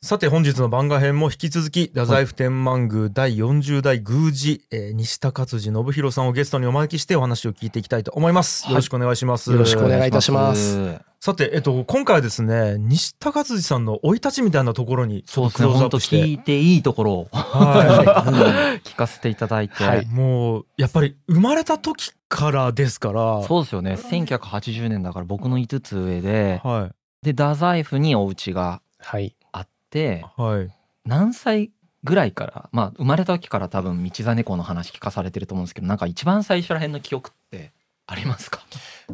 さて本日の番外編も引き続き太宰府天満宮第40代宮司、えー西高辻信弘さんをゲストにお招きしてお話を聞いていきたいと思います。よろしくお願いします。よろしくお願いいたします。さて、えっと、今回はですね、西高辻さんの生い立ちみたいなところにちょっとクそうですね。本当ローズアップして、聞いていいところをは 聞かせていただいて、い、もうやっぱり生まれた時からですから、そうですよね。1980年だから僕の5つ上で、はで太宰府にお家がはい。あってい、、はい、何歳ぐらいから、まあ生まれた時から多分道真公の話聞かされてると思うんですけど、なんか一番最初ら辺の記憶ってありますか？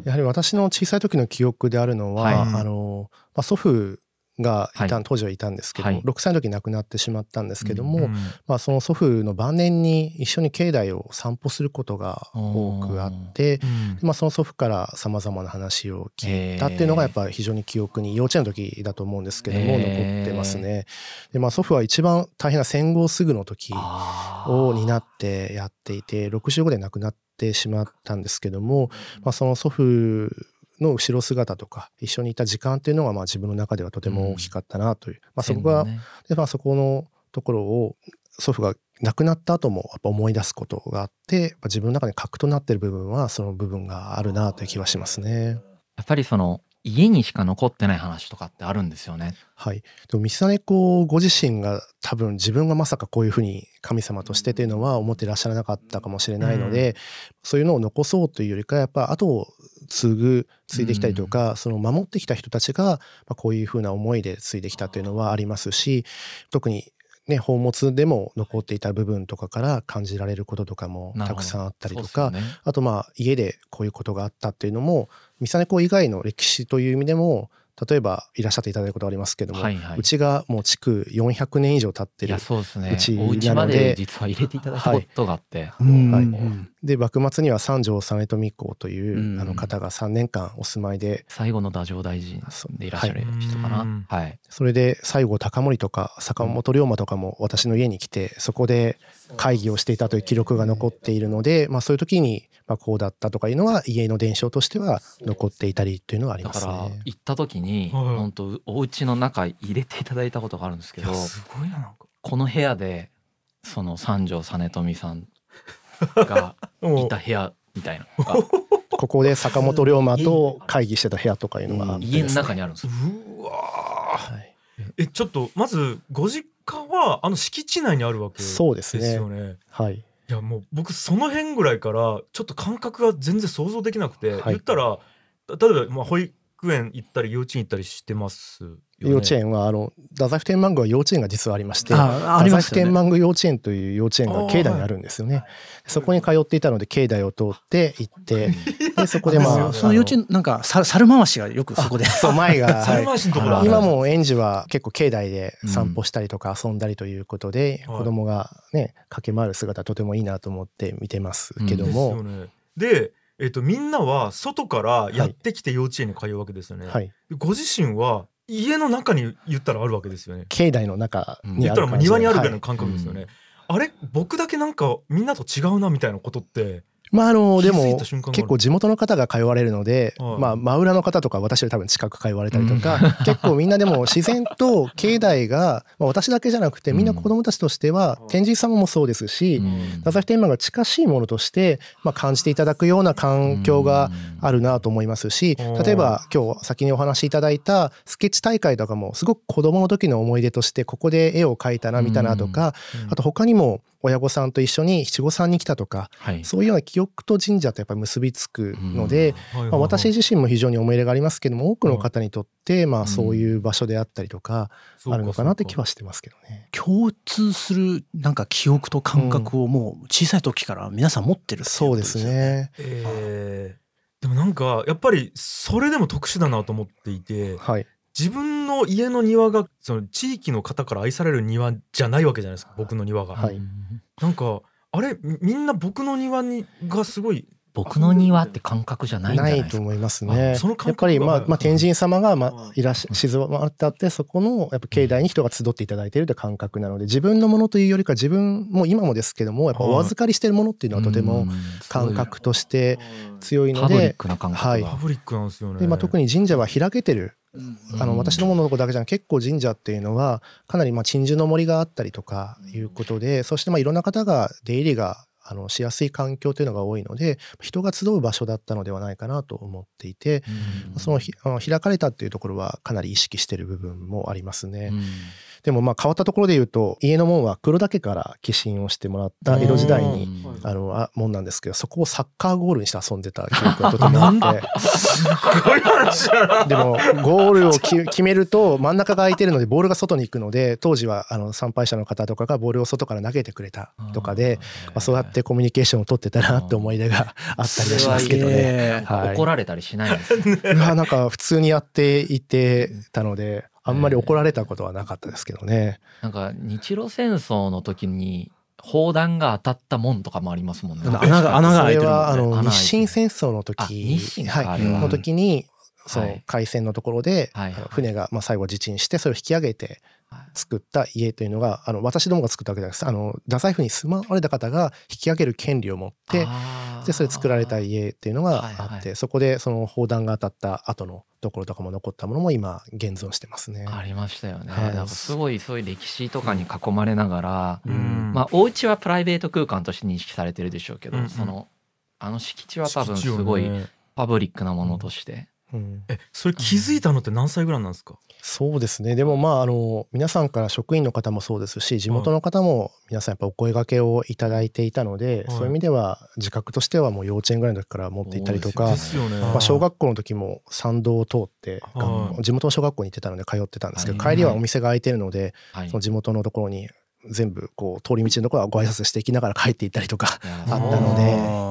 やはり私の小さい時の記憶であるのは、はいあの、まあ、祖父がいた、はい。当時はいたんですけども、はい。6歳の時に亡くなってしまったんですけども、うんまあ、その祖父の晩年に一緒に境内を散歩することが多くあって、うん。まあ、その祖父からさまざまな話を聞いたっていうのがやっぱり非常に記憶に幼稚園の時だと思うんですけども残ってますね。でまあ祖父は一番大変な戦後すぐの時を担ってやっていて65で亡くなってしまったんですけども、まあ、その祖父の後ろ姿とか一緒にいた時間っていうのがまあ自分の中ではとても大きかったなという、まあ、そこが、ね。でまあ、そこのところを祖父が亡くなった後もやっぱ思い出すことがあって自分の中に核となってる部分はその部分があるなという気はしますね。やっぱりその家にしか残ってない話とかってあるんですよね。はい、でも三実公ご自身が多分自分がまさかこういうふうに神様としてというのは思ってらっしゃらなかったかもしれないので、そういうのを残そうというよりかやっぱ後を継ぐ継いできたりとか、その守ってきた人たちが、まあ、こういうふうな思いで継いできたというのはありますし特にね宝物でも残っていた部分とかから感じられることとかもたくさんあったりとか、ね。あとまあ家でこういうことがあったっていうのも三実公以外の歴史という意味でも例えばいらっしゃっていただいたことありますけども、はいはい。うちがもう築400年以上経ってるいやそうですね。うちお家まなのでで実は入れていただいたことがあって、うん。はい。うんで幕末には三条実富公という、うん。あの方が3年間お住まいで最後の太政大臣でいらっしゃる人かな。はいはい、それで西郷隆盛とか坂本龍馬とかも私の家に来てそこで会議をしていたという記録が残っているので、まあ、そういう時にまあこうだったとかいうのは家の伝承としては残っていたりというのはありだますからね。行った時にはい。本当お家の中入れていただいたことがあるんですけどいやすごいななんか。この部屋でその三条実富さんが いた部屋みたいな。の がここで坂本龍馬と会議してた部屋とかいうのがあって家の中にあるんですよ。うわー。はい。えちょっとまずご実家はあの敷地内にあるわけですそうですね。よね。はいいやもう僕その辺ぐらいからちょっと感覚が全然想像できなくて、はい言ったら例えばまあ保育園行ったり幼稚園行ったりしてます。幼稚園はあの太宰府天満宮は幼稚園が実はありましてああり太宰府。天満宮幼稚園という幼稚園が境内にあるんですよね。そこに通っていたので境内を通って行って でそこでまあその幼稚園なんかさ猿回しがよくそこで。そう前が、猿はい回しのところ今も園児は結構境内で散歩したりとか遊んだりということで、はい子供がね駆け回る姿とてもいいなと思って見てますけどですも、よね。で、えっとみんなは外からやってきて幼稚園に通うわけですよね。はい、でご自身は家の中に言ったらあるわけですよね。境内の中に言ったらもうあ庭にあるぐらいのはい感覚ですよね。あれ？僕だけなんかみんなと違うなみたいなことってまああのでも結構地元の方が通われるので、はい。まあ真裏の方とか私より多分近く通われたりとか、結構みんなでも自然と境内が、まあ、私だけじゃなくてみんな子供たちとしては、天神様もそうですし、うん。太宰府天満が近しいものとして、まあ、感じていただくような環境があるなと思いますしうん。例えば今日先にお話しいただいたスケッチ大会とかもすごく子供の時の思い出としてここで絵を描いたな見たなとか、あと他にも親御さんと一緒に七五三に来たとかはいそういうような記憶と神社とやっぱり結びつくので、まあ、私自身も非常に思い入れがありますけども多くの方にとってまあそういう場所であったりとかあるのかなって気はしてますけどね。共通するなんか記憶と感覚をもう小さい時から皆さん持ってるっていそうです。ね。えーでもなんかやっぱりそれでも特殊だなと思っていてはい。自分の家の庭がその地域の方から愛される庭じゃないわけじゃないですか僕の庭が、はい。なんかあれみみんな僕の庭にがすごい僕の庭って感覚じゃないんじゃなないいですか？と思いますあね。その感覚やっぱりまあがまあ天神様がまうんあいらっしゃ静まってあってそこのやっぱ境内に人が集っていただいているという感覚なので自分のものというよりか自分も今もですけどもやっぱお預かりしているものっていうのはとてもうん。感覚として強いのパブリッで。クな感覚が、はい。パブリックなんですよね。でまあ、特に神社は開けてるあの私どものとこだけじゃなく結構神社っていうのはかなりまあ鎮守の森があったりとかいうことでそしてまあいろんな方が出入りがあのしやすい環境というのが多いので人が集う場所だったのではないかなと思っていてそのひあの開かれたっていうところはかなり意識してる部分もありますね。でもまあ変わったところで言うと家の門は黒岳から寄進をしてもらった江戸時代にあのあ門なんですけどそこをサッカーゴールにして遊んでた記憶がとてもあって。すごい話だな。でもゴールをき決めると真ん中が空いてるのでボールが外に行くので当時はあの参拝者の方とかがボールを外から投げてくれたとかで、まあ、そうやってコミュニケーションを取ってたなって思い出があったりはしますけどね。えはい。怒られたりしないんですね。なんか普通にやっていてたのであんまり怒られたことはなかったですけどね。なんか日露戦争の時に砲弾が当たった門とかもありますもんね。穴が穴が開いてるそれはあもんねの日清戦争の時はい、の時にそはい。の海戦のところで、はい船がまあ最後自沈してそれを引き上げてはい作った家というのがあの私どもが作ったわけじゃないです。あの太宰府に住まわれた方が引き上げる権利を持ってでそれ作られた家っていうのがあって、はい。はいそこでその砲弾が当たった後のところとかも残ったものも今現存してますね。ありましたよね。はい。なんかすごいそういう歴史とかに囲まれながら、うん。まあお家はプライベート空間として認識されてるでしょうけど、うん。うんそのあの敷地は多分すごいパブリックなものとして、うん。えそれ気づいたのって何歳ぐらいなんですか？そうですね。でもまああの皆さんから職員の方もそうですし地元の方も皆さんやっぱお声掛けをいただいていたので、はい。そういう意味では自覚としてはもう幼稚園ぐらいの時から持っていたりとかね。まあ、小学校の時も参道を通って、はい。地元の小学校に行ってたので通ってたんですけど、はい。帰りはお店が開いてるので、はい。その地元のところに全部こう通り道のところはご挨拶していきながら帰っていったりとかあったのであ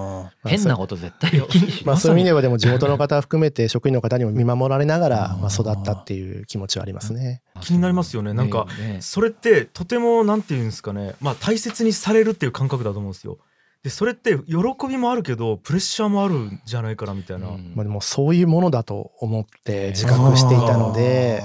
変なこと絶対できんしまあ、そういう意味ではでも地元の方含めて職員の方にも見守られながらまあ育ったっていう気持ちはありますね。気になりますよね。なんかねそれってとてもなんていうんですかね。まあ大切にされるっていう感覚だと思うんですよ。でそれって喜びもあるけどプレッシャーもあるんじゃないかなみたいな。うん。まあ、でもそういうものだと思って自覚していたので、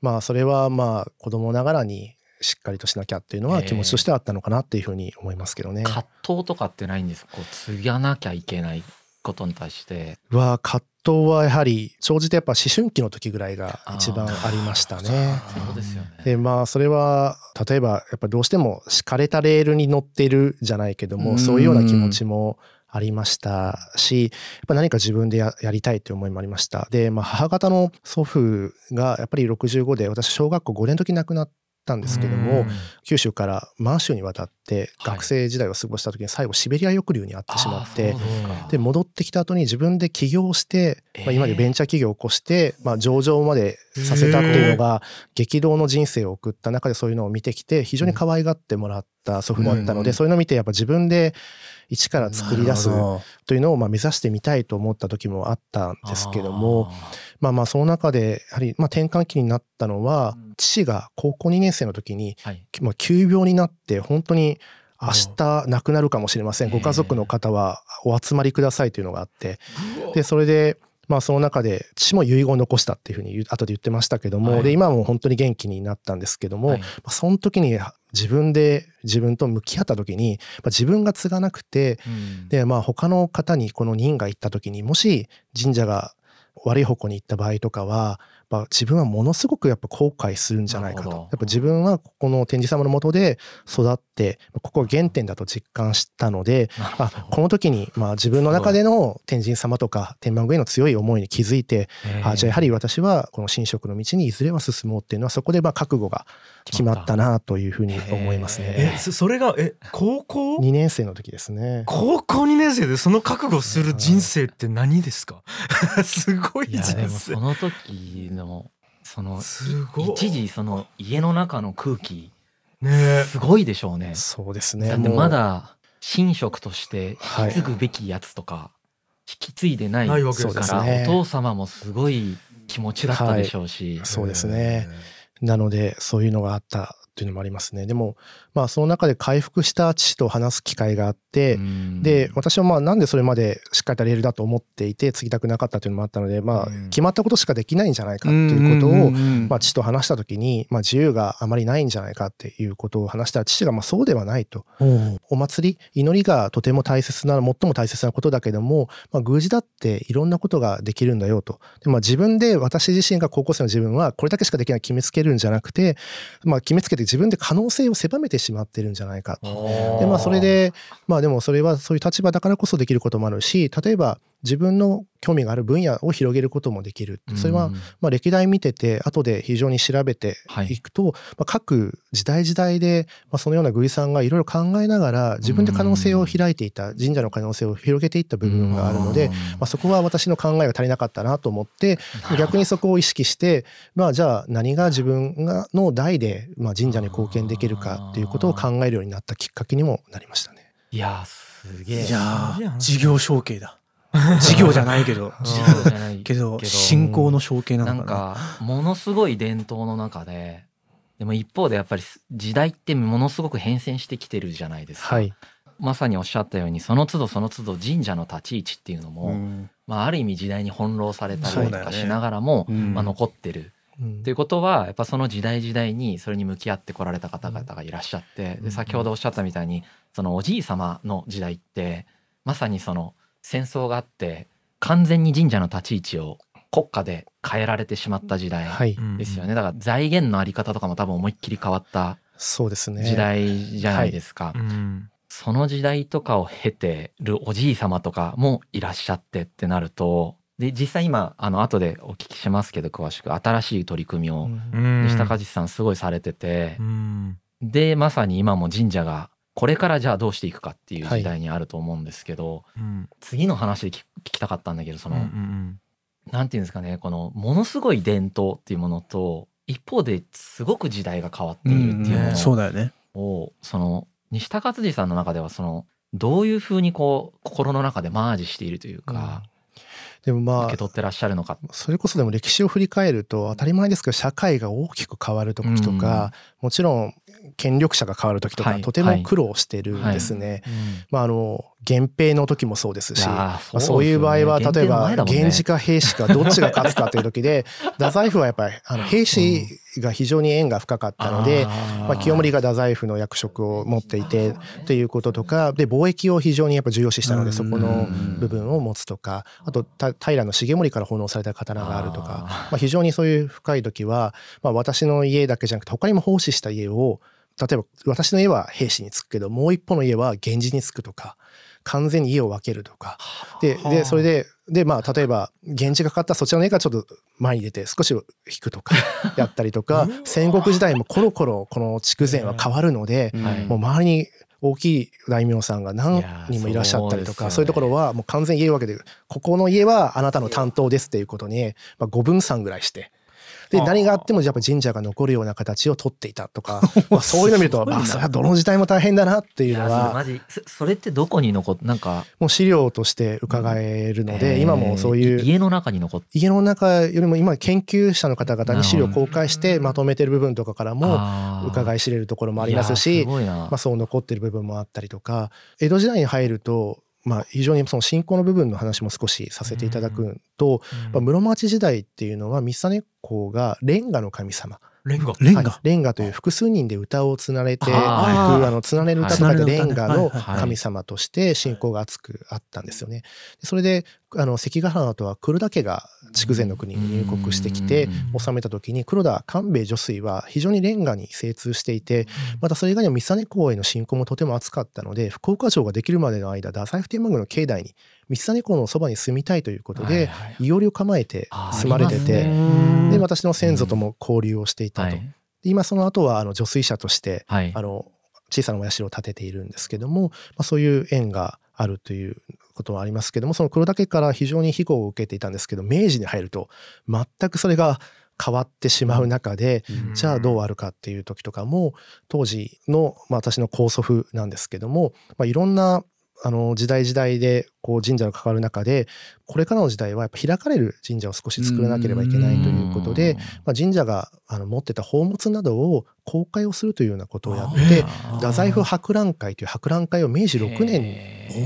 まあそれはまあ子供ながらにしっかりとしなきゃっていうのは気持ちとしてはあったのかなっていうふうに思いますけどね。葛藤とかってないんですこう継がなきゃいけないことに対しては葛藤はやはり生じてやっぱ思春期の時ぐらいが一番ありましたね。そうですよね。でまあそれは例えばやっぱどうしても敷かれたレールに乗ってるじゃないけどうんもそういうような気持ちもありましたしやっぱ何か自分でややりたいっていう思いもありましたで、まあ、母方の祖父がやっぱり65で私小学校5年の時に亡くなったんですけども九州から満州に渡ってはい。学生時代を過ごした時に最後シベリア抑留にあってしまってあーそうで戻ってきた後に自分で起業して、まあ、えー今でベンチャー企業を起こして、まあ、上場までさせたっていうのが激動の人生を送った中でそういうのを見てきて非常に可愛がってもらった祖父だったので、うんそういうのを見てやっぱ自分で一から作り出すというのをまあ目指してみたいと思った時もあったん。ですけどもまあまあその中でやはりまあ転換期になったのはうん。父が高校2年生の時にまあ、急病になって本当に明日亡くなるかもしれません、うんご家族の方はお集まりくださいというのがあって。でそれでまあその中で父も遺言を残したっていうふうに後で言ってましたけども、はい。で今はもう本当に元気になったんですけども、その時に自分で自分と向き合った時に、まあ、自分が継がなくてうん。でまあ他の方にこの任が行った時にもし神社が悪い方向に行った場合とかは、まあ、自分はものすごくやっぱ後悔するんじゃないかと。やっぱ自分はここの天神様の下で育ってここが原点だと実感したのであこの時にまあ自分の中での天神様とか天満宮への強い思いに気づいてえーあじゃあやはり私はこの神職の道にいずれは進もうっていうのはそこでまあ覚悟が決まったなというふうに思いますね。えそそれがえ高校？2年生の時ですね。高校2年生でその覚悟する人生って何ですか？すごいいや人生でもその時のそのすごい。一時その家の中の空気ねすごいでしょうね。そうですね。だまだ神職としてはい。引き継ぐべきやつとか引き継いでないないわけですそうですからね。お父様もすごい気持ちだったでしょうし、そうですね。なのでそういうのがあったというのもありますね。でもまあその中で回復した父と話す機会があって、で私はまあなんでそれまでしっかりとレールだと思っていて継ぎたくなかったというのもあったのでまあうん。決まったことしかできないんじゃないかっていうことをまあ父と話した時にまあ自由があまりないんじゃないかっていうことを話したら父がまあそうではないと。お祭り祈りがとても大切な最も大切なことだけども、まあ、宮司だっていろんなことができるんだよと。で、まあ、自分で私自身が高校生の自分はこれだけしかできない決めつけるんじゃなくて、まあ、決めつけて自分で可能性を狭めてしまってるんじゃないか。でまあそれでまあでもそれはそういう立場だからこそできることもあるし例えば自分の興味がある分野を広げることもできる。それはまあ歴代見てて後で非常に調べてい。くと、まあ、各時代時代で、まあ、そのような宮司さんがいろいろ考えながら自分で可能性を開いていた神社の可能性を広げていった部分があるので、まあ、そこは私の考えが足りなかったなと思って逆にそこを意識してまあじゃあ何が自分がの代でまあ神社に貢献できるかっていうことを考えるようになったきっかけにもなりましたね。いやーすげえ。事業承継だ 事業じゃないけど。事業じゃないけど信仰の承継なのかな。かものすごい伝統の中ででも一方でやっぱり時代ってものすごく変遷してきてるじゃないですか、はい、まさにおっしゃったようにその都度その都度神社の立ち位置っていうのも、うん。まあ、ある意味時代に翻弄されたりとかしながらも、うん。まあ、残ってる。うん。ということはやっぱその時代時代にそれに向き合ってこられた方々がいらっしゃってで先ほどおっしゃったみたいにそのおじい様の時代ってまさにその戦争があって完全に神社の立ち位置を国家で変えられてしまった時代はい、ですよね。だから財源のあり方とかも多分思いっきり変わったそうですね。時代じゃないですか。うんその時代とかを経てるおじい様とかもいらっしゃってってなるとで実際今あの後でお聞きしますけど詳しく新しい取り組みをうん。うん西高実さんすごいされててう、ん。でまさに今も神社がこれからじゃあどうしていくかっていう時代にあると思うんですけど、うん。次の話で聞聞きたかったんだけどその、うんうんなんていうんですかねこのものすごい伝統っていうものと一方ですごく時代が変わっているっていううんのそうだよね。をその西高辻さんの中ではそのどういうふうにこう心の中でマージしているというか、でもまあ受け取ってらっしゃるのか。それこそでも歴史を振り返ると当たり前ですけど社会が大きく変わる時とか、もちろん権力者が変わる時とか、はいとても苦労してるんですね。まああの源平の時もそうですしいやーまあ、そういう場合は例えば源氏か平氏かどっちが勝つかという時で太宰府はやっぱりあの平氏が非常に縁が深かったので、まあ、清盛が太宰府の役職を持っていてということとかで貿易を非常にやっぱ重要視したのでそこの部分を持つとかあとた平重盛から奉納された刀があるとかあまあ、非常にそういう深い時は、まあ、私の家だけじゃなくて他にも奉仕した家を例えば私の家は兵士につくけどもう一方の家は源氏につくとか完全に家を分けるとか。ででそれででまあ例えば源氏が勝ったらそちらの家がちょっと前に出て少し引くとか やったりとか戦国時代もコロコロこの筑前は変わるので、はい。もう周りに大きい大名さんが何人もいらっしゃったりとかね。そういうところはもう完全に家を分けてここの家はあなたの担当ですっていうことに、まあ、5分散ぐらいして。で何があってもやっぱ神社が残るような形を取っていたとか、まあ、そういうの見るとまあそれはどの時代も大変だなっていうのは。マジそそれってどこに残っなんかもう資料として伺えるので、えー今もそういう家の中に残って家の中よりも今研究者の方々に資料を公開してまとめてる部分とかからも伺いい知れるところもありますしまあ、そう残ってる部分もあったりとか。江戸時代に入ると、まあ、非常にその信仰の部分の話も少しさせていただくと、まあ、室町時代っていうのは三実公がレンガの神様。レンガ？レンガ、はいレンガという複数人で歌をつなれていくあのつなれる歌とかではいレンガのはい神様として信仰が厚くあったんですよね。でそれであの関ヶ原とは黒田家が筑前の国に入国してきてうん。治めた時に黒田官兵衛女水は非常にレンガに精通していてまたそれ以外にも三実公への信仰もとても厚かったので福岡城ができるまでの間太宰府天満宮の境内に三実公のそばに住みたいということではいおりを構えてあ住まれてて。で私の先祖とも交流をしていたと、今その後はあの女水者としてはい。あの小さなお社を建てているんですけども、まあ、そういう縁があるということはありますけどもその黒田家から非常に庇護を受けていたんですけど明治に入ると全くそれが変わってしまう中で、じゃあどうあるかっていう時とかも当時の、まあ、私の高祖父なんですけども、まあ、いろんなあの時代時代でこう神社が関わる中でこれからの時代はやっぱ開かれる神社を少し作らなければいけないということで、まあ、神社があの持ってた宝物などを公開をするというようなことをやって太宰府博覧会という博覧会を明治6年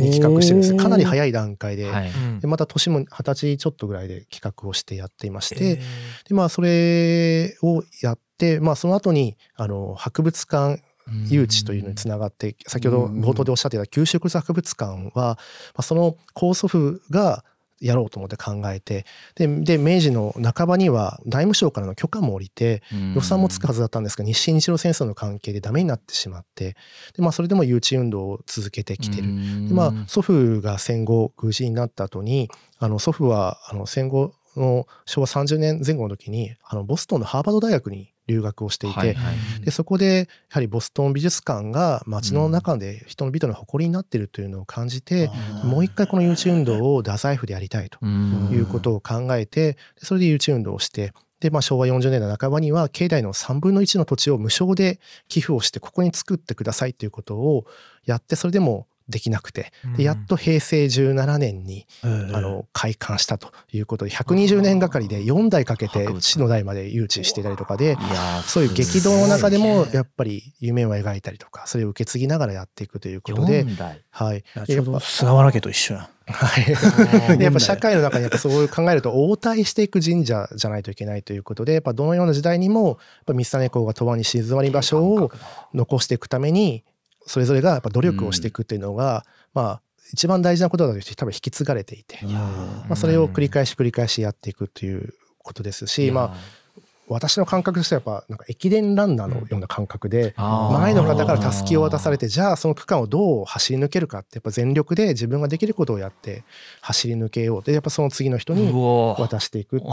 に企画してるんです。かなり早い段階で,、はい。でまた年も二十歳ちょっとぐらいで企画をしてやっていまして、でまあそれをやって、まあ、その後にあの博物館誘致というのにつながって先ほど冒頭でおっしゃっていた九州国立博物館は、まあ、その高祖父がやろうと思って考えてでで明治の半ばには内務省からの許可も下りて予算もつくはずだったんですが日清日露戦争の関係でダメになってしまってで、まあ、それでも誘致運動を続けてきてる。でまあ、祖父が戦後宮司になった後にあの祖父はあの戦後の昭和30年前後の時にあのボストンのハーバード大学に留学をしていて、はいはい。でそこでやはりボストン美術館が街の中で人の美との誇りになっているというのを感じて、もう一回この誘致運動を太宰府でやりたいということを考えてでそれで誘致運動をしてで、まあ、昭和40年代半ばには境内の3分の1の土地を無償で寄付をしてここに作ってくださいということをやってそれでもできなくてでやっと平成17年にあの開館したということで120年がかりで4代かけて父の代まで誘致していたりとかでそういう激動の中でもやっぱり夢を描いたりとかそれを受け継ぎながらやっていくということで、4代。はい、ちょうど菅原家と一緒や。はい、でやっぱ社会の中にやっぱそういう考えると応対していく神社じゃないといけないということでやっぱどのような時代にもやっぱ三実公が永遠に静まり場所を残していくためにそれぞれがやっぱ努力をしていくっていうのが、まあ一番大事なことだとして多分引き継がれていて、まあ、それを繰り返し繰り返しやっていくということですし、まあ私の感覚としてはやっぱなんか駅伝ランナーのような感覚で、前の方からたすきを渡されてじゃあその区間をどう走り抜けるかってやっぱ全力で自分ができることをやって走り抜けようでやっぱその次の人に渡していくってい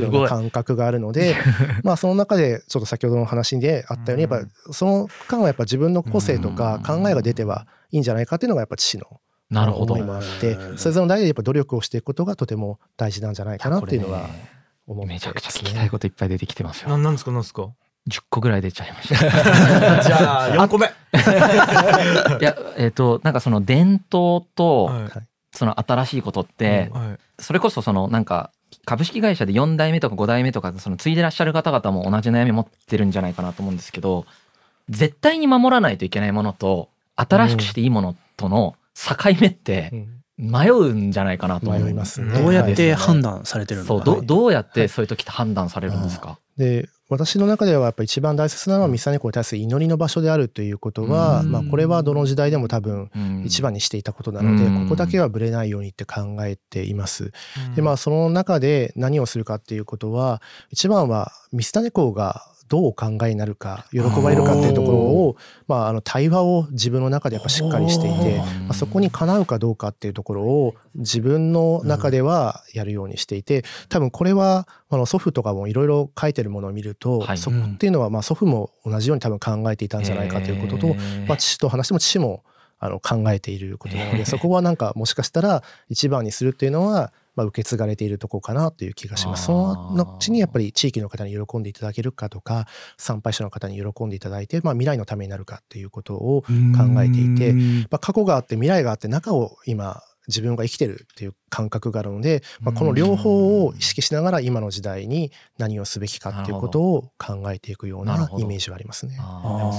いうような感覚があるので まあその中でちょっと先ほどの話であったようにやっぱその区間はやっぱ自分の個性とか考えが出てはいいんじゃないかっていうのがやっぱ父のなるほど。思いもあってそれぞれの代でやっぱ努力をしていくことがとても大事なんじゃないかなっていうのはこ思ってめちゃくちゃ聞きたいこといっぱい出てきてますよ。ななんですかなんですか？10個ぐらい出ちゃいました。じゃあ 4個目。いやえっ、となんかその伝統とはい。その新しいことって、はい。それこそそのなんか株式会社で4代目とか5代目とかその継いでらっしゃる方々も同じ悩み持ってるんじゃないかなと思うんですけど絶対に守らないといけないものと新しくしていいものとの境目ってうん迷うんじゃないかなと思いますね。どうやっはい。て判断されてるんだそうどうやってそういう時って判断されるんですか、で私の中ではやっぱ一番大切なのは三実公に対する祈りの場所であるということは、うん。まあ、これはどの時代でも多分うん。一番にしていたことなので、うん。ここだけはぶれないようにって考えています。でまあその中で何をするかっていうことは一番は三実公がどうお考えになるか喜ばれるかっていうところをまあ、あの対話を自分の中でやっぱしっかりしていて、まあ、そこにかなうかどうかっていうところを自分の中ではやるようにしていて多分これはあの祖父とかもいろいろ書いてるものを見ると、はい。そこっていうのはまあ祖父も同じように多分考えていたんじゃないかということと、まあ、父と話しても父もあの考えていることなのでそこはなんかもしかしたら一番にするっていうのは、まあ、受け継がれているとこかなという気がします。その後にやっぱり地域の方に喜んでいただけるかとか参拝者の方に喜んでいただいて、まあ、未来のためになるかっていうことを考えていてまあ、過去があって未来があって中を今自分が生きてるっていう感覚があるので、まあ、この両方を意識しながら今の時代に何をすべきかっていうことを考えていくようなイメージはありますね。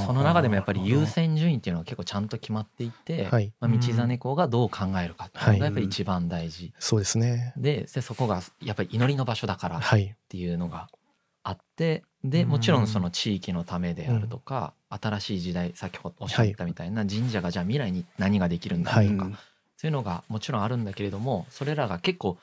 その中でもやっぱり優先順位っていうのは結構ちゃんと決まっていて、はい、まあ、道真公がどう考えるかっていうのがやっぱり一番大事、そうですね。ででそこがやっぱり祈りの場所だからっはい、ていうのがあってでもちろんその地域のためであるとか、新しい時代先ほどおっしゃったみたいな神社がじゃあ未来に何ができるんだとか、はいそういうのがもちろんあるんだけれどもそれらが結構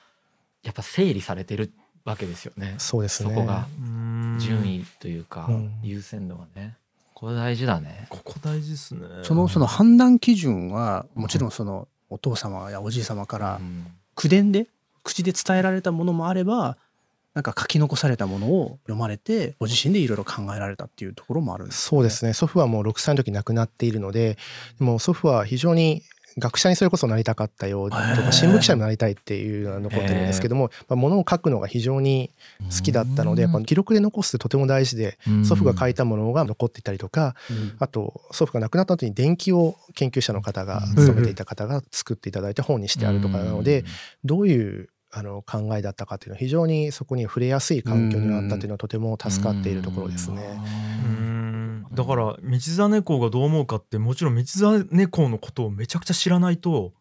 やっぱ整理されてるわけですよね。そうですね。そこがうん。順位というか、うん。優先度がね。これ大事だね。ここ大事ですね。そのその判断基準はもちろんそのお父様やおじい様からうん。口伝で口で伝えられたものもあればなんか書き残されたものを読まれてご自身でいろいろ考えられたっていうところもあるんです、そうですね。祖父はもう6歳の時亡くなっているのででも祖父は非常に学者にそれこそなりたかったよとか新聞記者になりたいっていうのが残ってるんですけども、まあ、物を書くのが非常に好きだったのでやっぱ記録で残すってとても大事で祖父が書いたものが残っていたりとかあと祖父が亡くなった後に電気を研究者の方が勤めていた方が作っていただいて本にしてあるとかなのでどういうあの考えだったかっていうのは非常にそこに触れやすい環境になったっていうのはとても助かっているところですね。だから道真公がどう思うかってもちろん道真公のことをめちゃくちゃ知らないと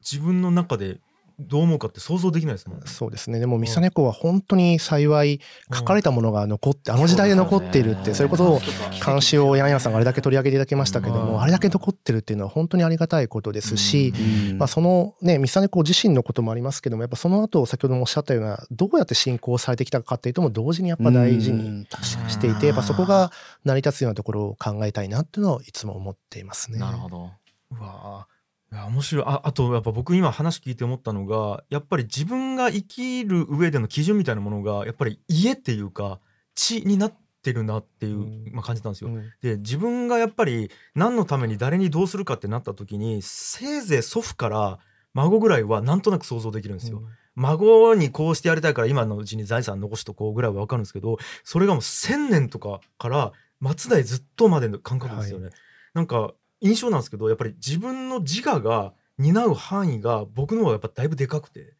自分の中でどう思うかって想像できないですもん。ね。そうですね。でもミサネコは本当に幸い書かれたものが残ってあの時代で残っているってそれこそ監視をヤンヤンさんがあれだけ取り上げていただきましたけどうん。もあれだけ残ってるっていうのは本当にありがたいことですし、うん。まあ、そのねミサネコ自身のこともありますけどもやっぱその後先ほどもおっしゃったようなどうやって信仰されてきたかっていうとも同時にやっぱ大事に。していてやっぱそこが成り立つようなところを考えたいなっていうのをいつも思っていますね。なるほど。うわーいや面白いああとやっぱ僕今話聞いて思ったのがやっぱり自分が生きる上での基準みたいなものがやっぱり家っていうか地になってるなっていう、うんまあ、感じたんですよ。うんで自分がやっぱり何のために誰にどうするかってなった時にせいぜい祖父から孫ぐらいはなんとなく想像できるんですよ。孫にこうしてやりたいから今のうちに財産残しとこうぐらいは分かるんですけどそれがもう1,000年とかから末代ずっとまでの感覚ですよね。なんか印象なんですけどやっぱり自分の自我が担う範囲が僕の方がやっぱだいぶでかくて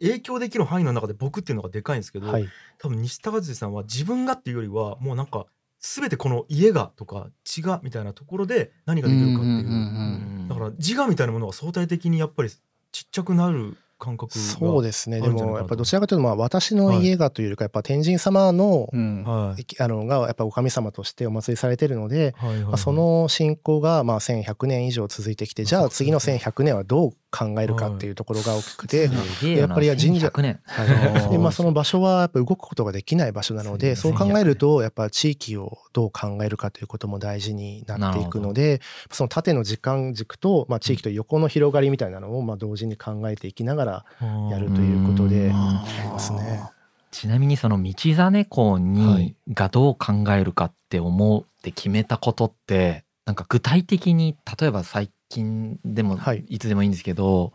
影響できる範囲の中で僕っていうのがでかいんですけど、はい。多分西高辻さんは自分がっていうよりはもうなんか全てこの家がとか血がみたいなところで何ができるかっていう,、うんうんうん。だから自我みたいなものが相対的にやっぱりちっちゃくなる感覚がそうですね。でもやっぱどちらかというとまあ私の家がというよりかやっぱ天神様のうんはい。あのがやっぱお神様としてお祭りされてるので、はいはいはい。まあ、その信仰がまあ1100年以上続いてきてじゃあ次の1100年はどう考えるかっていうところが大きくて、やっぱり神社1100年はいでまあ、その場所はやっぱ動くことができない場所なのでそう考えるとやっぱ地域をどう考えるかということも大事になっていくのでその縦の時間軸と、まあ、地域と横の広がりみたいなのをまあ同時に考えていきながらやるということでうんありますね。ちなみにその道真公はいにがどう考えるかって思うって決めたことってなんか具体的に例えば最近でもはい。いつでもいいんですけど、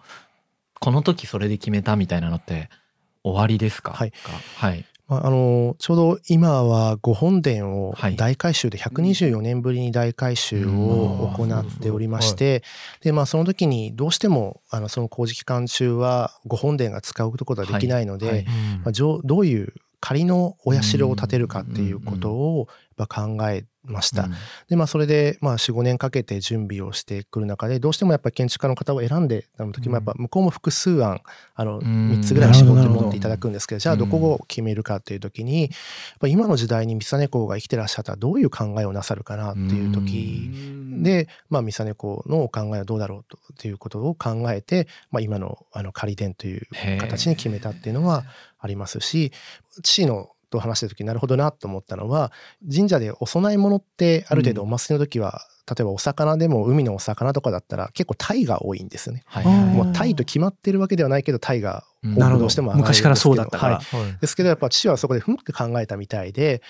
この時それで決めたみたいなのって終わりですか？はい。はい。まあ、あのちょうど今は御本殿をはい。大改修で124年ぶりに大改修を行っておりましてで、まあ、その時にどうしてもあのその工事期間中は御本殿が使うことができないので、まあ、じょうどういう仮のお社を建てるかっていうことをやっぱ考えました。うん。でまあそれでまあ45年かけて準備をしてくる中でどうしてもやっぱ建築家の方を選んでた時もやっぱ向こうも複数案あのん。3つぐらい絞って持っていただくんですけどじゃあどこを決めるかっていう時にやっぱ今の時代に三実公が生きてらっしゃったらどういう考えをなさるかなっていう時で、まあ、ミサネコのお考えはどうだろうとっていうことを考えて、まあ、今のあの仮殿という形に決めたっていうのはありますし父のと話した時になるほどなと思ったのは神社でお供え物ってある程度お祭りの時は、例えばお魚でも海のお魚とかだったら結構タイが多いんですよね。はいあーもうタイと決まってるわけではないけどタイがどど。うしても昔からそうだったから。はい。はい。ですけどやっぱ父はそこでふんって考えたみたいで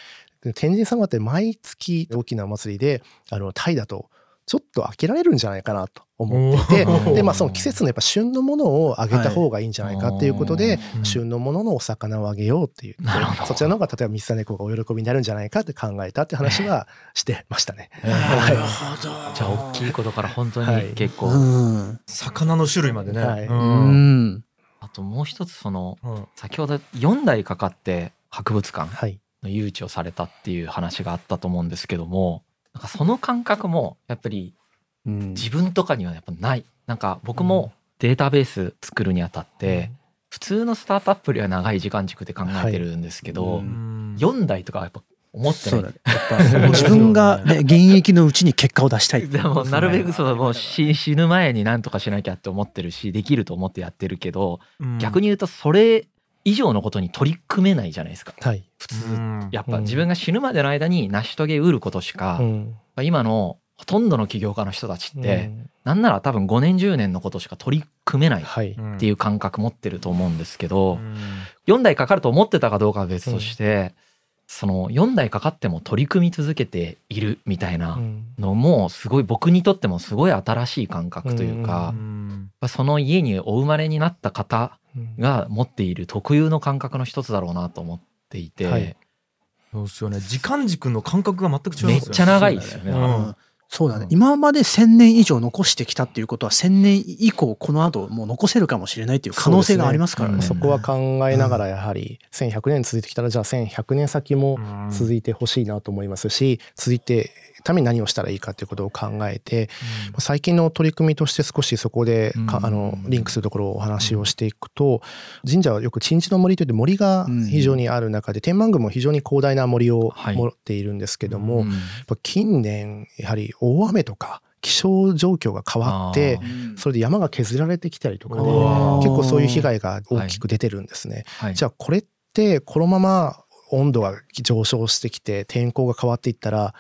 で天神様って毎月大きなお祭りであのタイだとちょっと飽きられるんじゃないかなと思っていてでまあその季節のやっぱ旬のものをあげた方がいいんじゃないかっていうことで、うん旬のもののお魚をあげようっていう。なるほど。そちらの方が例えば三つ猫がお喜びになるんじゃないかって考えたって話はしてましたね。へーはい。じゃあ大きいことから本当はい。に結構、うん魚の種類までね、はい。あともう一つそのうん。先ほど4代かかって博物館はい。の誘致をされたっていう話があったと思うんですけどもなんかその感覚もやっぱりうん。自分とかにはやっぱない。なんか僕もデータベース作るにあたって普通のスタートアップよりは長い時間軸で考えてるんですけど、はいうん。4代とかはやっぱ思ってない。自分がね 現役のうちに結果を出したい。でもなるべくそのもう死 死ぬ前に何とかしなきゃって思ってるしできると思ってやってるけど、うん。逆に言うとそれ以上のことに取り組めないじゃないですか。はい。普通、うん。やっぱ自分が死ぬまでの間に成し遂げうることしか、うん。今のほとんどの起業家の人たちって、うん。なんなら多分5年10年のことしか取り組めないっはい。ていう感覚持ってると思うんですけど、うん。4代かかると思ってたかどうかは別として、その4代かかっても取り組み続けているみたいなうん。のもすごい僕にとってもすごい新しい感覚というか、うんその家にお生まれになった方うん。が持っている特有の感覚の一つだろうなと思っていて、はい。そうですよね。時間軸の感覚が全く違いますよね。めっちゃ長いですよね。うんそうだね。うん。今まで1000年以上残してきたっていうことは1000年以降この後もう残せるかもしれないっていう可能性がありますからね。ね。そこは考えながらやはり1100年続いてきたらじゃあ1100年先もうん。続いてほしいなと思いますし続いてために何をしたらいいかということを考えて最近の取り組みとして少しそこでかうん。あのリンクするところをお話をしていくと神社はよく鎮地の森といって森が非常にある中で天満宮も非常に広大な森をはい。持っているんですけども、うん。やっぱ近年やはり大雨とか気象状況が変わってうん。それで山が削られてきたりとかで結構そういう被害が大きく出てるんですね。はい、じゃあこれってこのまま温度が上昇してきて天候が変わっていったら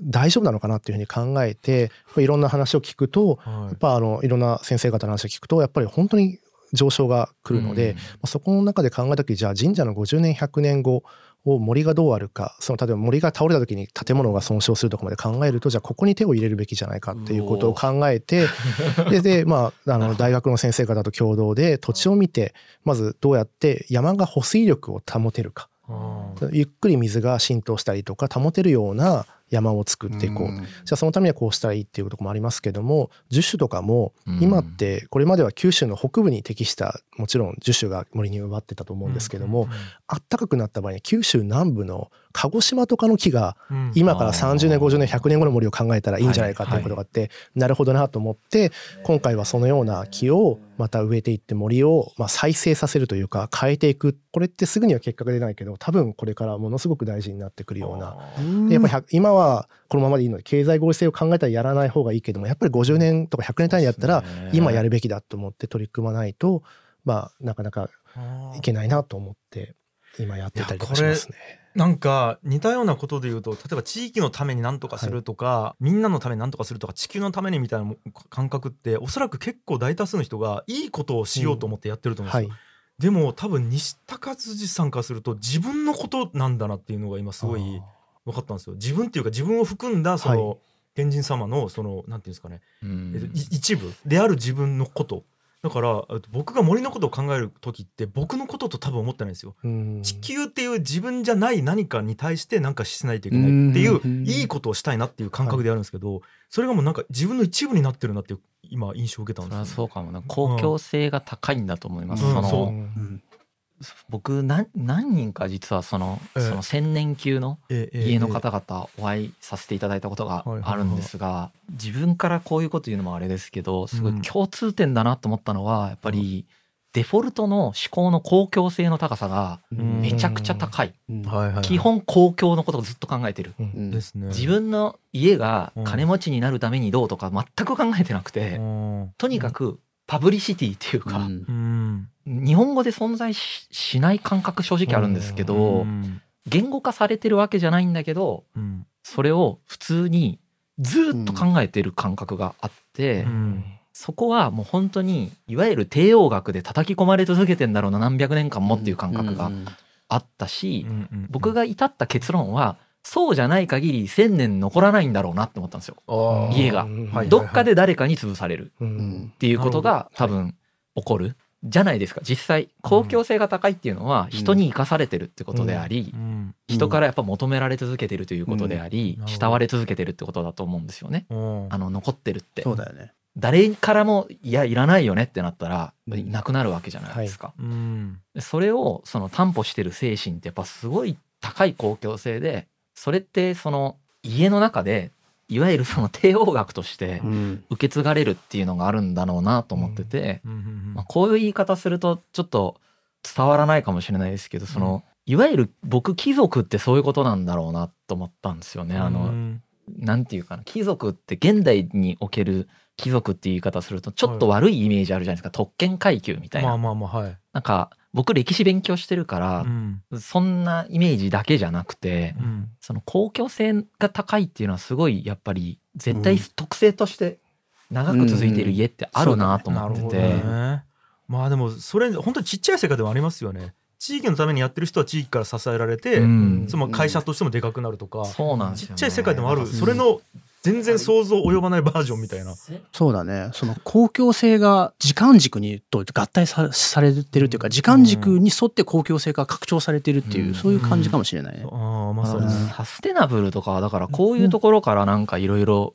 大丈夫なのかなっていうふうに考えていろんな話を聞くとはい。やっぱあのいろんな先生方の話を聞くとやっぱり本当に上昇が来るので、まあそこの中で考えた時じゃあ神社の50年100年後を森がどうあるかその例えば森が倒れた時に建物が損傷するとかまで考えるとじゃあここに手を入れるべきじゃないかっていうことを考えて ででまああの大学の先生方と共同で土地を見てまずどうやって山が保水力を保てるか。あゆっくり水が浸透したりとか保てるような山を作っていこう、じゃあそのためにはこうしたらいいっていうところもありますけども樹種とかもうん。今ってこれまでは九州の北部に適したもちろん樹種が森に植わってたと思うんですけども、あったかくなった場合に九州南部の鹿児島とかの木がうん。今からあー30年50年100年後の森を考えたらいいんじゃないかっていうことがあって、なるほどなと思って今回はそのような木をまた植えていって森をまあ再生させるというか変えていく。これってすぐには結果が出ないけど多分これからものすごく大事になってくるような。でやっぱり100今はこのままでいいので経済合理性を考えたらやらない方がいいけどもやっぱり50年とか100年単位やったら今やるべきだと思って取り組まないとまあなかなかいけないなと思って今やってたりとかしますね。なんか似たようなことで言うと例えば地域のために何とかするとか、みんなのために何とかするとか地球のためにみたいなも感覚っておそらく結構大多数の人がいいことをしようと思ってやってると思うんですよ。はい、でも多分西高辻さんからすると自分のことなんだなっていうのが今すごい分かったんですよ。自分っていうか自分を含んだその、はい。天神様のそのなんていうんですかね、うん。えっとい一部である自分のこと。だからえっと僕が森のことを考える時って僕のことと多分思ってないんですよ。うん。地球っていう自分じゃない何かに対して何かしないといけないっていううん。いいことをしたいなっていう感覚でやるんですけど、それがもうなんか自分の一部になってるなっていう今印象を受けたんですよ、そうかもな。公共性が高いんだと思います、うん。そのそう。うん僕何何人か実はその,、ええ。その千年級のええ家の方々お会いさせていただいたことがあるんですが自分からこういうこと言うのもあれですけどすごい共通点だなと思ったのはやっぱりデフォルトの思考の公共性の高さがうん。めちゃくちゃ高い。基本公共のことをずっと考えてる。うん。うん。ですね。自分の家がうん。金持ちになるためにどうとか全く考えてなくてうん。とにかくパブリシティっていうかうん。うん日本語で存在ししない感覚正直あるんですけうどん。言語化されてるわけじゃないんだけどうん。それを普通にずっと考えてる感覚があって、うん。そこはもう本当にいわゆる帝王学で叩き込まれ続けてんだろうな何百年間もっていう感覚があったし、僕が至った結論はそうじゃない限り1,000年残らないんだろうなって思ったんですよ。家が。どっかで誰かに潰される。うん。っていうことが多分起こる。じゃないですか。実際公共性が高いっていうのは人に生かされてるってことであり、うん。人からやっぱ求められ続けてるということであり、うん。慕われ続けてるってことだと思うんですよね。うん。あの残ってるって。そうだよね。誰からもいやいらないよねってなったらうん。いなくなるわけじゃないですか。うん。でそれをその担保してる精神ってやっぱすごい高い公共性でそれってその家の中でいわゆるその帝王学としてうん。受け継がれるっていうのがあるんだろうなと思ってて、まあ、こういう言い方するとちょっと伝わらないかもしれないですけどその、いわゆる僕貴族ってそういうことなんだろうなと思ったんですよね。あの、ていうかな貴族って現代における貴族っていう言い方するとちょっと悪いイメージあるじゃないですか、特権階級みたいな、まあまあまあはい。なんか僕歴史勉強してるからう、んそんなイメージだけじゃなくて、うん。その公共性が高いっていうのはすごいやっぱり絶対特性として長く続いている家ってあるなと思ってて、まあでもそれ本当にちっちゃい世界でもありますよね。地域のためにやってる人は地域から支えられて、うん。その会社としてもでかくなるとか、そうなんですよ、ね、ちっちゃい世界でもある、うん。それの全然想像及ばないバージョンみたいな。そうだね。その公共性が時間軸にと合体さされてるというか時間軸に沿って公共性が拡張されてるっていう、うん。そういう感じかもしれないね。ああまさに、そうサステナブルとかはだからこういうところからなんかいろいろ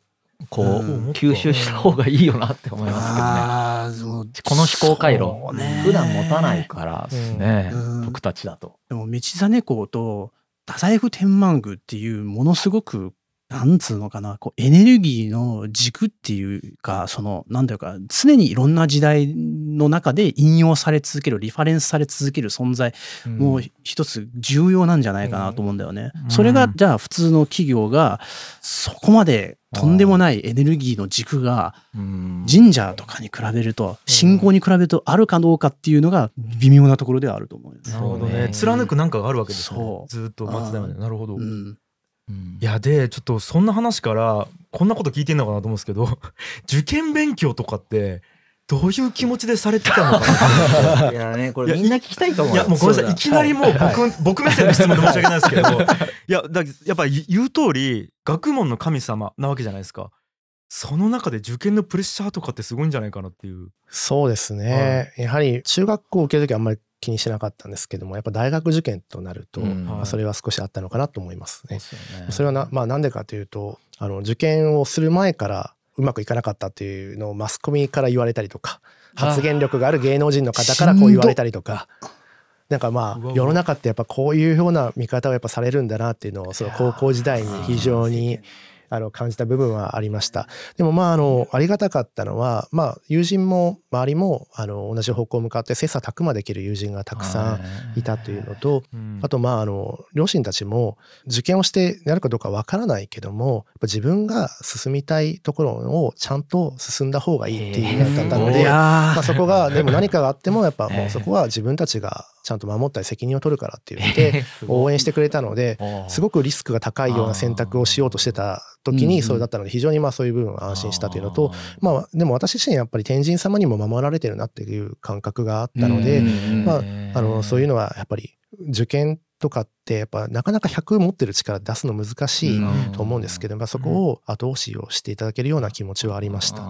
こううん。吸収した方がいいよなって思いますけどね。う。この思考回路普段持たないからですね、うん。僕たちだと。でも道真公と太宰府天満宮っていうものすごくなんつうのかなこうエネルギーの軸っていうかそのなんだいうか常にいろんな時代の中で引用され続けるリファレンスされ続ける存在もう一つ重要なんじゃないかなと思うんだよね。うん。それがじゃあ普通の企業がそこまでとんでもないエネルギーの軸がうん。神社とかに比べると信仰に比べるとあるかどうかっていうのが微妙なところではあると思うよ。ね。なるほどね。貫くなんかがあるわけですね。ずーっと松田山でなるほど、いうんうん。やでちょっとそんな話からこんなこと聞いてんのかなと思うんですけど 受験勉強とかってどういう気持ちでされてたのかな？いやねこれみんな聞きたいと思ういやもうごめんなさい。いきなりもう僕,、僕目線の質問で申し訳ないですけど いやだやっぱ言う通り学問の神様なわけじゃないですかその中で受験のプレッシャーとかってすごいんじゃないかなっていう。そうですね、やはり中学校を受ける時はあんまり気にしなかったんですけどもやっぱ大学受験となると、うん。まあそれは少しあったのかなと思いますね。そね。それはな、まあ、なんでかというとあの受験をする前からうまくいかなかったっていうのをマスコミから言われたりとか発言力がある芸能人の方からこう言われたりとか。なんかまあ世の中ってやっぱこういうような見方をやっぱされるんだなっていうのをその高校時代に非常にあの感じた部分はありました。でもまああのありがたかったのはまあ友人も周りもあの同じ方向向かって切磋琢磨できる友人がたくさんいたというのとうん。あとまああの両親たちも受験をしてやるかどうかわからないけども自分が進みたいところをちゃんと進んだ方がいいっていうだったので、まあ、そこがでも何かがあってもやっぱもうそこは自分たちがちゃんと守ったり責任を取るからって言って応援してくれたのですごくリスクが高いような選択をしようとしてた時にそれだったので非常にまあそういう部分は安心したというのとまあでも私自身やっぱり天神様にも守られてるなっていう感覚があったので、うんまああのそういうのはやっぱり受験とかってやっぱなかなか100持ってる力出すの難しいと思うんですけど、まあ、そこを後押しをしていただけるような気持ちはありました。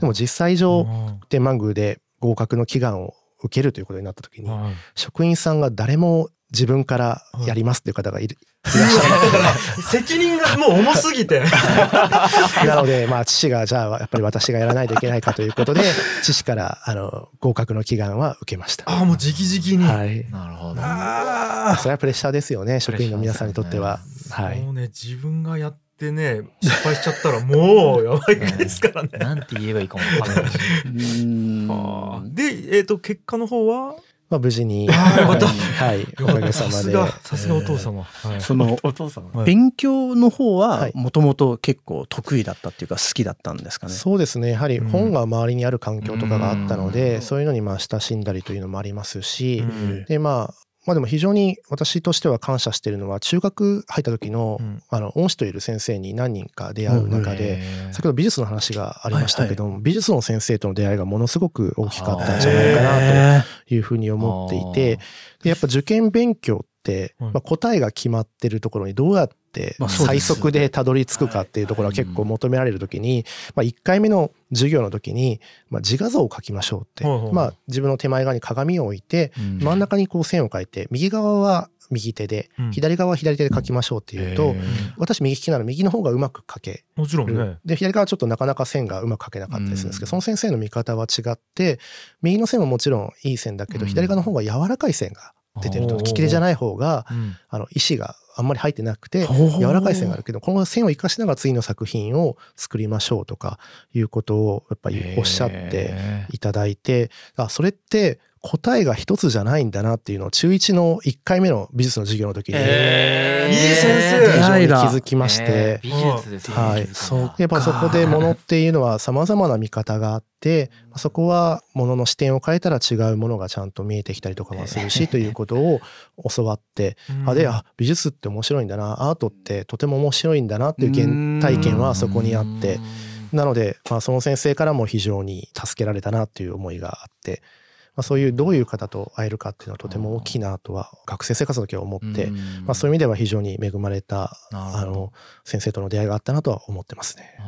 でも実際上天満宮で合格の祈願を受けるということになった時にはい。職員さんが誰も自分からやりますっていう方がいる、責任がもう重すぎて。なのでまあ父がじゃあやっぱり私がやらないといけないかということで 父からあの合格の祈願は受けました。ああもう直々に、はい、なるほど。あそれはプレッシャーですよね職員の皆さんにとっては。はい。あもうね自分がやってね失敗しちゃったらもうやばいですからね。なんて言えばいいかもわかんない で、えー、と結果の方は？まあ、無事に、はい、おかげさまで。さすがさすがお父様、はい。そのお父様。はい。勉強の方ははい。もともと結構得意だったっていうか好きだったんですかね。そうですね。やはりうん。本が周りにある環境とかがあったので、うん。そういうのにまあ親しんだりというのもありますし、うん。でまあまあでも非常に私としては感謝しているのは中学入った時の,、うん。あの恩師といる先生に何人か出会う中で、先ほど美術の話がありましたけども、美術の先生との出会いがものすごく大きかったんじゃないかなへというふうに思っていてでやっぱ受験勉強まあ、答えが決まってるところにどうやって最速でたどり着くかっていうところは結構求められる時に、まあ、1回目の授業の時に、まあ、自画像を描きましょうって、まあ、自分の手前側に鏡を置いて真ん中にこう線を描いて右側は右手でうん。左側は左手で描きましょうっていうと、私右利きなら右の方がうまく描けもちろんね。る。で左側はちょっとなかなか線がうまく描けなかったりするんですけど、うん。その先生の見方は違って右の線はもちろんいい線だけど、うん。左側の方が柔らかい線が出てると利き手じゃない方がうん。あの石があんまり入ってなくて柔らかい線があるけどこの線を生かしながら次の作品を作りましょうとかいうことをやっぱりおっしゃっていただいてあそれって答えが一つじゃないんだなっていうのを中1の1回目の美術の授業の時にへー。いい先生非常に気づきまして。美術ですね。はい。そう。やっぱそこで物っていうのは様々な見方があってそこは物の視点を変えたら違うものがちゃんと見えてきたりとかもするしということを教わってうん。あであ美術って面白いんだな。アートってとても面白いんだなっていう原体験はそこにあって。なので、まあ、その先生からも非常に助けられたなっていう思いがあってまあ、そういうどういう方と会えるかっていうのはとても大きいなとは学生生活の時は思って、うんまあ、そういう意味では非常に恵まれたあの先生との出会いがあったなとは思ってますね。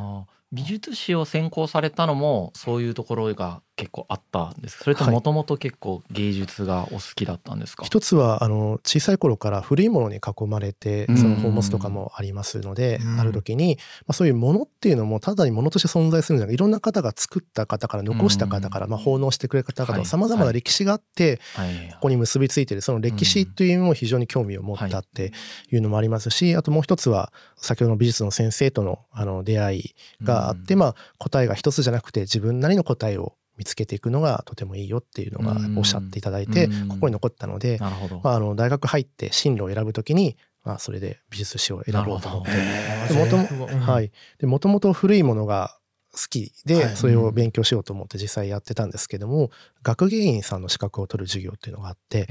美術史を専攻されたのもそういうところが結構あったんですか？それとはい。もともと結構芸術がお好きだったんですか、一つはあの小さい頃から古いものに囲まれてうん。その宝物とかもありますので、うん。ある時に、まあ、そういうものっていうのもただにものとして存在するんじゃなくていろんな方が作った方から残した方から、うん。まあ、奉納してくれた方はい。さまざまな歴史があって、はい。ここに結びついているその歴史というのも非常に興味を持ったっていうのもありますし、あともう一つは先ほどの美術の先生とのあの出会いがあって、うん。まあ答えが一つじゃなくて自分なりの答えを見つけていくのがとてもいいよっていうのがうん。おっしゃっていただいて、うん。ここに残ったので、あ、あの大学入って進路を選ぶときに、まあ、それで美術史を選ぼうと思って。でもともともと古いものが好きで、はい。それを勉強しようと思って実際やってたんですけども学芸員さんの資格を取る授業っていうのがあって、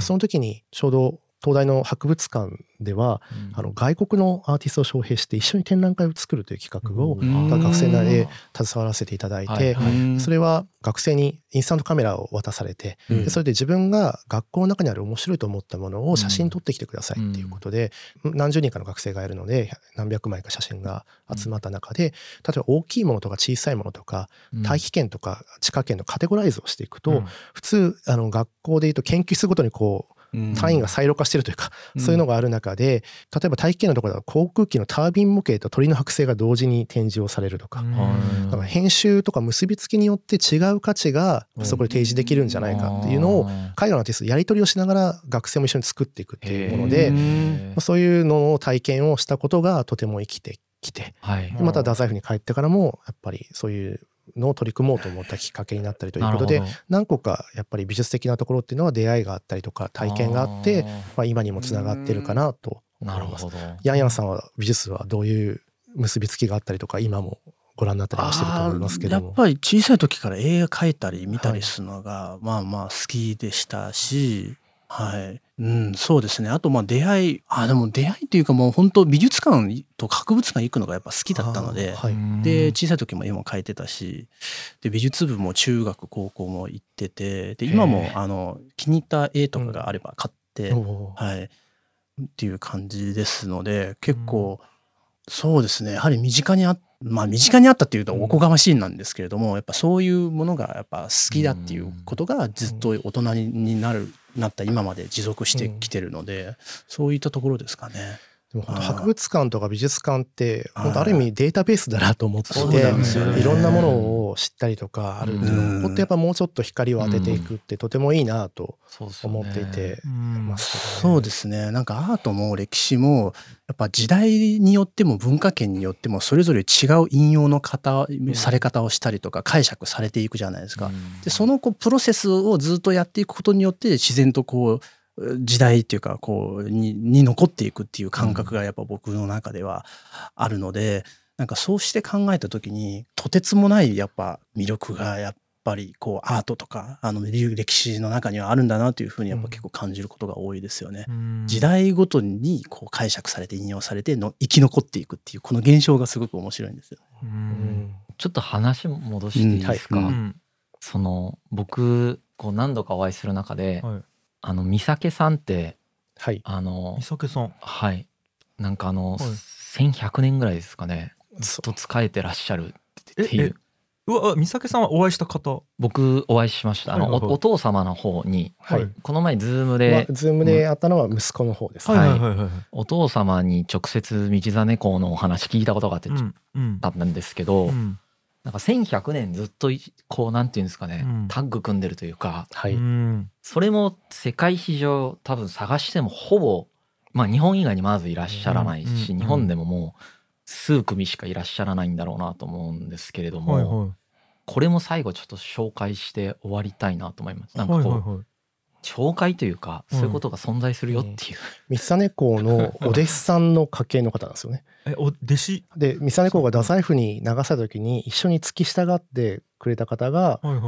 その時にちょうど東大の博物館ではうん。あの外国のアーティストを招聘して一緒に展覧会を作るという企画をうん。学生なりであ携わらせていただいて、はいはい。うん。それは学生にインスタントカメラを渡されて、うん。でそれで自分が学校の中にある面白いと思ったものを写真撮ってきてくださいっていうことで、何十人かの学生がいるので何百枚か写真が集まった中で、例えば大きいものとか小さいものとかうん。大気圏とか地下圏のカテゴライズをしていくと、うん。普通あの学校でいうと研究室ごとにこううん単位がサイロ化してるというか、うん。そういうのがある中で例えば大気圏のところでは航空機のタービン模型と鳥の剥製が同時に展示をされるとか、はい。だから編集とか結びつきによって違う価値がそこで提示できるんじゃないかっていうのを海外のアーティストとやり取りをしながら学生も一緒に作っていくっていうものへでーそういうのを体験をしたことがとても生きてきてはい。でまた太宰府に帰ってからもやっぱりそういうのを取り組もうと思ったきっかけになったりということで何個かやっぱり美術的なところっていうのは出会いがあったりとか体験があってまあ、今にもつながってるかなと思ます。ないるほどヤンヤンさんは美術はどういう結びつきがあったりとか今もご覧になったりはしてると思いますけどやっぱり小さい時から映画描いたり見たりするのが、まあまあ好きでしたし、はい。うん、そうですね。あとまあ出会い、あ、でも出会いっていうかもう本当美術館と博物館行くのがやっぱ好きだったので、はい。で、小さい時も絵も描いてたし、で、美術部も中学、高校も行ってて、で、今もあの、気に入った絵とかがあれば買って、おー。はい。っていう感じですので、結構、そうですね。やはり身近にあ、まあ身近にあったっていうとおこがましいなんですけれども、やっぱそういうものがやっぱ好きだっていうことがずっと大人になる、なった今まで持続してきてるので、そういったところですかね。でも博物館とか美術館ってはい本当ある意味データベースだなと思っていろんなものを知ったりとかあるっていううんのを本当やっぱもうちょっと光を当てていくってとてもいいなと思っていてそうですね。なんかアートも歴史も、やっぱ時代によっても文化圏によってもそれぞれ違う引用の方、され方をしたりとか解釈されていくじゃないですか。うん。でそのこうプロセスをずっとやっていくことによって自然とこう時代っていうかこうにに残っていくっていう感覚がやっぱ僕の中ではあるので、なんかそうして考えた時にとてつもないやっぱ魅力がやっぱりこうアートとかあの歴史の中にはあるんだなというふうにやっぱ結構感じることが多いですよね。うん。時代ごとにこう解釈されて引用されての生き残っていくっていうこの現象がすごく面白いんですよ。ううん。んちょっと話戻していいですか、うん。はい。うんその僕こう何度かお会いする中で、はいあの味酒さんってはい。あの味酒さん。はい。なんかあの、はい。1100年ぐらいですかね。ずっそと仕えてらっしゃるえっていう。うわ味酒さんはお会いした方？僕お会いしました。あの、はいはいはい。おお父様の方にはい。はいこの前ズームまであズームであったのは息子の方です。ねはいはいはい。はい。お父様に直接道真公のお話聞いたことがあってうんうん。とあったんですけど、うんなんか1100年ずっといこうなんていうんですかね、うん。タッグ組んでるというか。はい。うん。それも世界史上多分探してもほぼまあ日本以外にまずいらっしゃらないし、うんうん。日本でももう数組しかいらっしゃらないんだろうなと思うんですけれども、はいはい。これも最後ちょっと紹介して終わりたいなと思います。なんかこう、はいはいはい紹介というかうん。そういうことが存在するよっていう、三実公のお弟子さんの家系の方なんですよね。えお弟子？で三実公が太宰府に流された時に一緒に付き従ってくれた方が三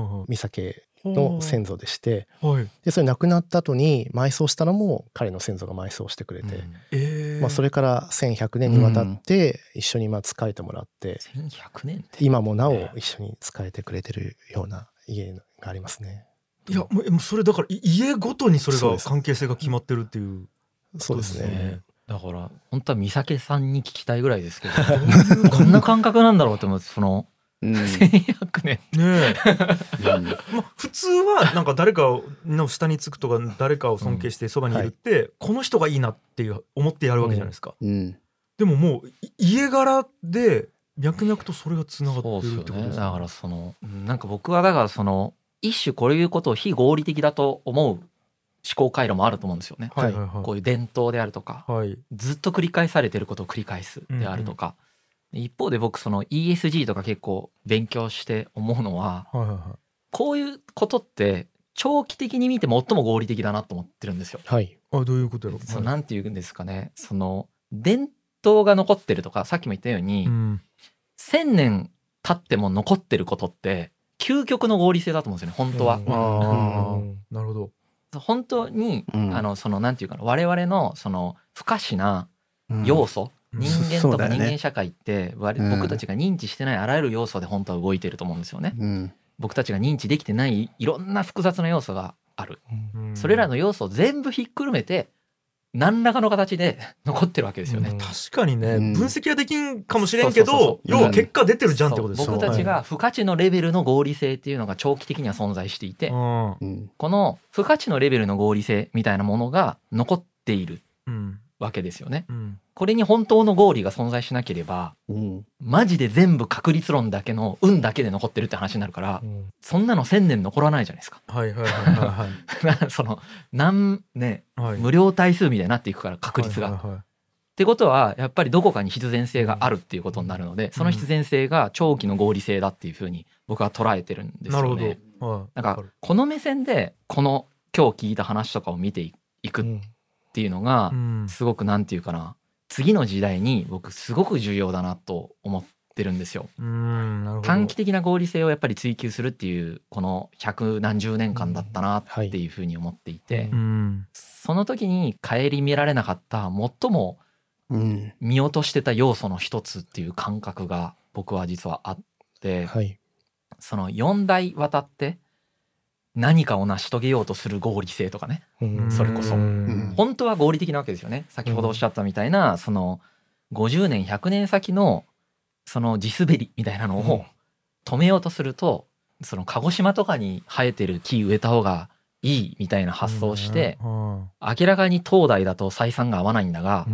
家はいの先祖でしてはい。でそれ亡くなった後に埋葬したのも彼の先祖が埋葬してくれて、うん。えー。まあ、それから1100年にわたって一緒にまあ仕えてもらって、1100年って。今もなお一緒に仕えてくれてるような家がありますね。いやもうそれだからい家ごとにそれが関係性が決まってるっていうそうですね。ねだから本当は美咲さんに聞きたいぐらいですけど どんな感覚なんだろうって思うそのうん。1100年ね。え。うん。まあ、普通はなんか誰かの下につくとか誰かを尊敬してそばにいるって、この人がいいなっていう思ってやるわけじゃないですか、うん。でももうい家柄で脈々とそれがつながってるってことですね。だからそのうんなんか僕はだからその一種こういうことを非合理的だと思う思考回路もあると思うんですよね。はい。はいはいこういう伝統であるとか。はい。ずっと繰り返されてることを繰り返すであるとか、一方で僕その ESG とか結構勉強して思うのははいはいはい。こういうことって長期的に見て最も合理的だなと思ってるんですよ。はい。あどういうことやろそのなんていうんですかね。その伝統が残ってるとかさっきも言ったように、うん。1,000年経っても残ってることって究極の合理性だと思うんですよね本当は。なるほど本当に、うん。あのそのなんていうかな我々のその不可視なうん。要素、うん。人間とか人間社会って我うん。僕たちが認知してないあらゆる要素で本当は動いてると思うんですよね。うん。僕たちが認知できてないいろんな複雑な要素がある。うん。それらの要素を全部ひっくるめて何らかの形で 残ってるわけですよね。うん。確かにね、うん。分析はできんかもしれんけど要は結果出てるじゃんってことです僕たちが不価値のレベルの合理性っていうのが長期的には存在していて、この不価値のレベルの合理性みたいなものが残っている。うんわけですよね。うん。これに本当の合理が存在しなければうん。マジで全部確率論だけの運だけで残ってるって話になるからそんなの1,000年残らないじゃないですか。はいはいはいは その何ねいはい。無料対数みたいになっていくから確率が。はいはいはい。ってことはやっぱりどこかに必然性があるっていうことになるのでその必然性が長期の合理性だっていうふうに僕は捉えてるんですなるほよね。ど、はい、なんかこの目線でこの今日聞いた話とかを見ていくっうんていうのがうん。すごくなんていうかな次の時代に僕すごく重要だなと思ってるんですよ。短期的な合理性をやっぱり追求するっていうこの百何十年間だったなっていうふうに思っていて、その時に顧みられなかった最もうん。見落としてた要素の一つっていう感覚が僕は実はあって、はい。その4代渡って何かを成し遂げようとする合理性とかね。うん。それこそ。うん。本当は合理的なわけですよね。先ほどおっしゃったみたいな、その50年100年先のその地滑りみたいなのを止めようとするとその鹿児島とかに生えてる木植えた方がいいみたいな発想をして、うん。明らかに東大だと採算が合わないんだが、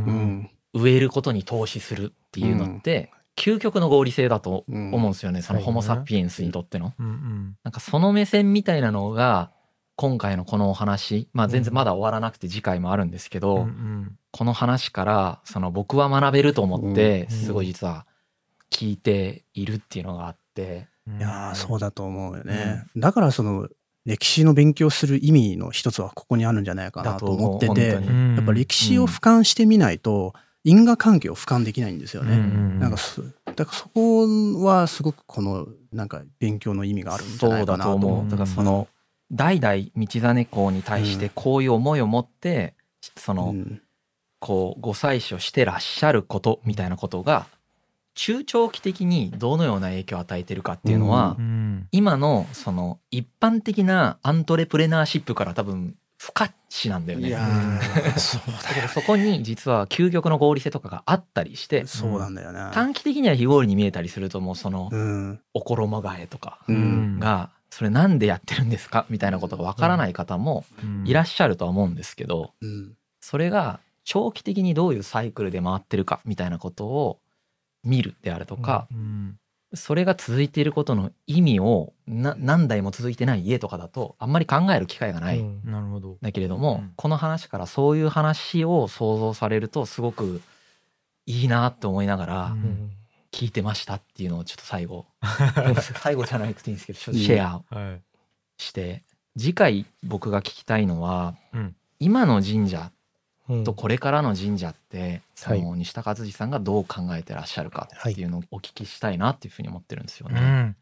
植えることに投資するっていうのって、究極の合理性だと思うんですよね、そのはいホモ・サピエンスにとっての。うんうん。なんかその目線みたいなのが今回のこのお話まあ全然まだ終わらなくて次回もあるんですけど、うんうん。この話からその僕は学べると思ってうん。すごい実は聞いているっていうのがあって、いやーそうだと思うよね、だからその歴史の勉強する意味の一つはここにあるんじゃないかなと思っててやっぱ歴史を俯瞰してみないと因果関係を俯瞰できないんですよね、なんかそだからそこはすごくこのなんか勉強の意味があるんじゃないかなと思う。そうだと思う。だからその代々道真公に対してこういう思いを持ってそのうん。こうご祭祀をしてらっしゃることみたいなことが中長期的にどのような影響を与えてるかっていうのは、うん。今のその一般的なアントレプレナーシップから多分不可視なんだよね。いやだーそうけどそこに実は究極の合理性とかがあったりしてそうなんだよね短期的には非合理に見えたりするともうそのうん。お衣替えとかうん。がそれなんでやってるんですかみたいなことがわからない方もいらっしゃるとは思うんですけどうん。それが長期的にどういうサイクルで回ってるかみたいなことを見るであるとかうんそれが続いていることの意味をな何代も続いてない家とかだとあんまり考える機会がない。うん。なるほど。だけれども、うん。この話からそういう話を想像されるとすごくいいなって思いながらうん。うん聞いてましたっていうのをちょっと最後。最後じゃなくていいんですけどちょっとシェアはい。して。次回僕が聞きたいのは、うん。今の神社うんとこれからの神社って、そはい。の西田和治さんがどう考えてらっしゃるかっていうのをお聞きしたいなっていうふうに思ってるんですよね。うん。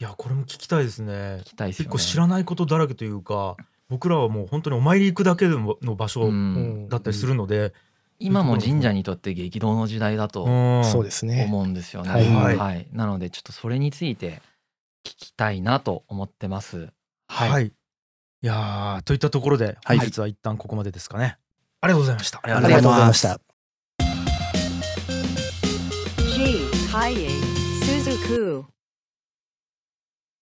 いやこれも聞きたいですね。聞きたいですよね。結構知らないことだらけというか僕らはもう本当にお参り行くだけの場う所ん。だったりするので、今も神社にとって激動の時代だとうん。そうですね。思うんですよね。はい。はい、なのでちょっとそれについて聞きたいなと思ってます。はい。はい。いやーといったところではい。本日は一旦ここまでですかね、ありがとうございましたありがとうございました。G. Kaye Suzuku.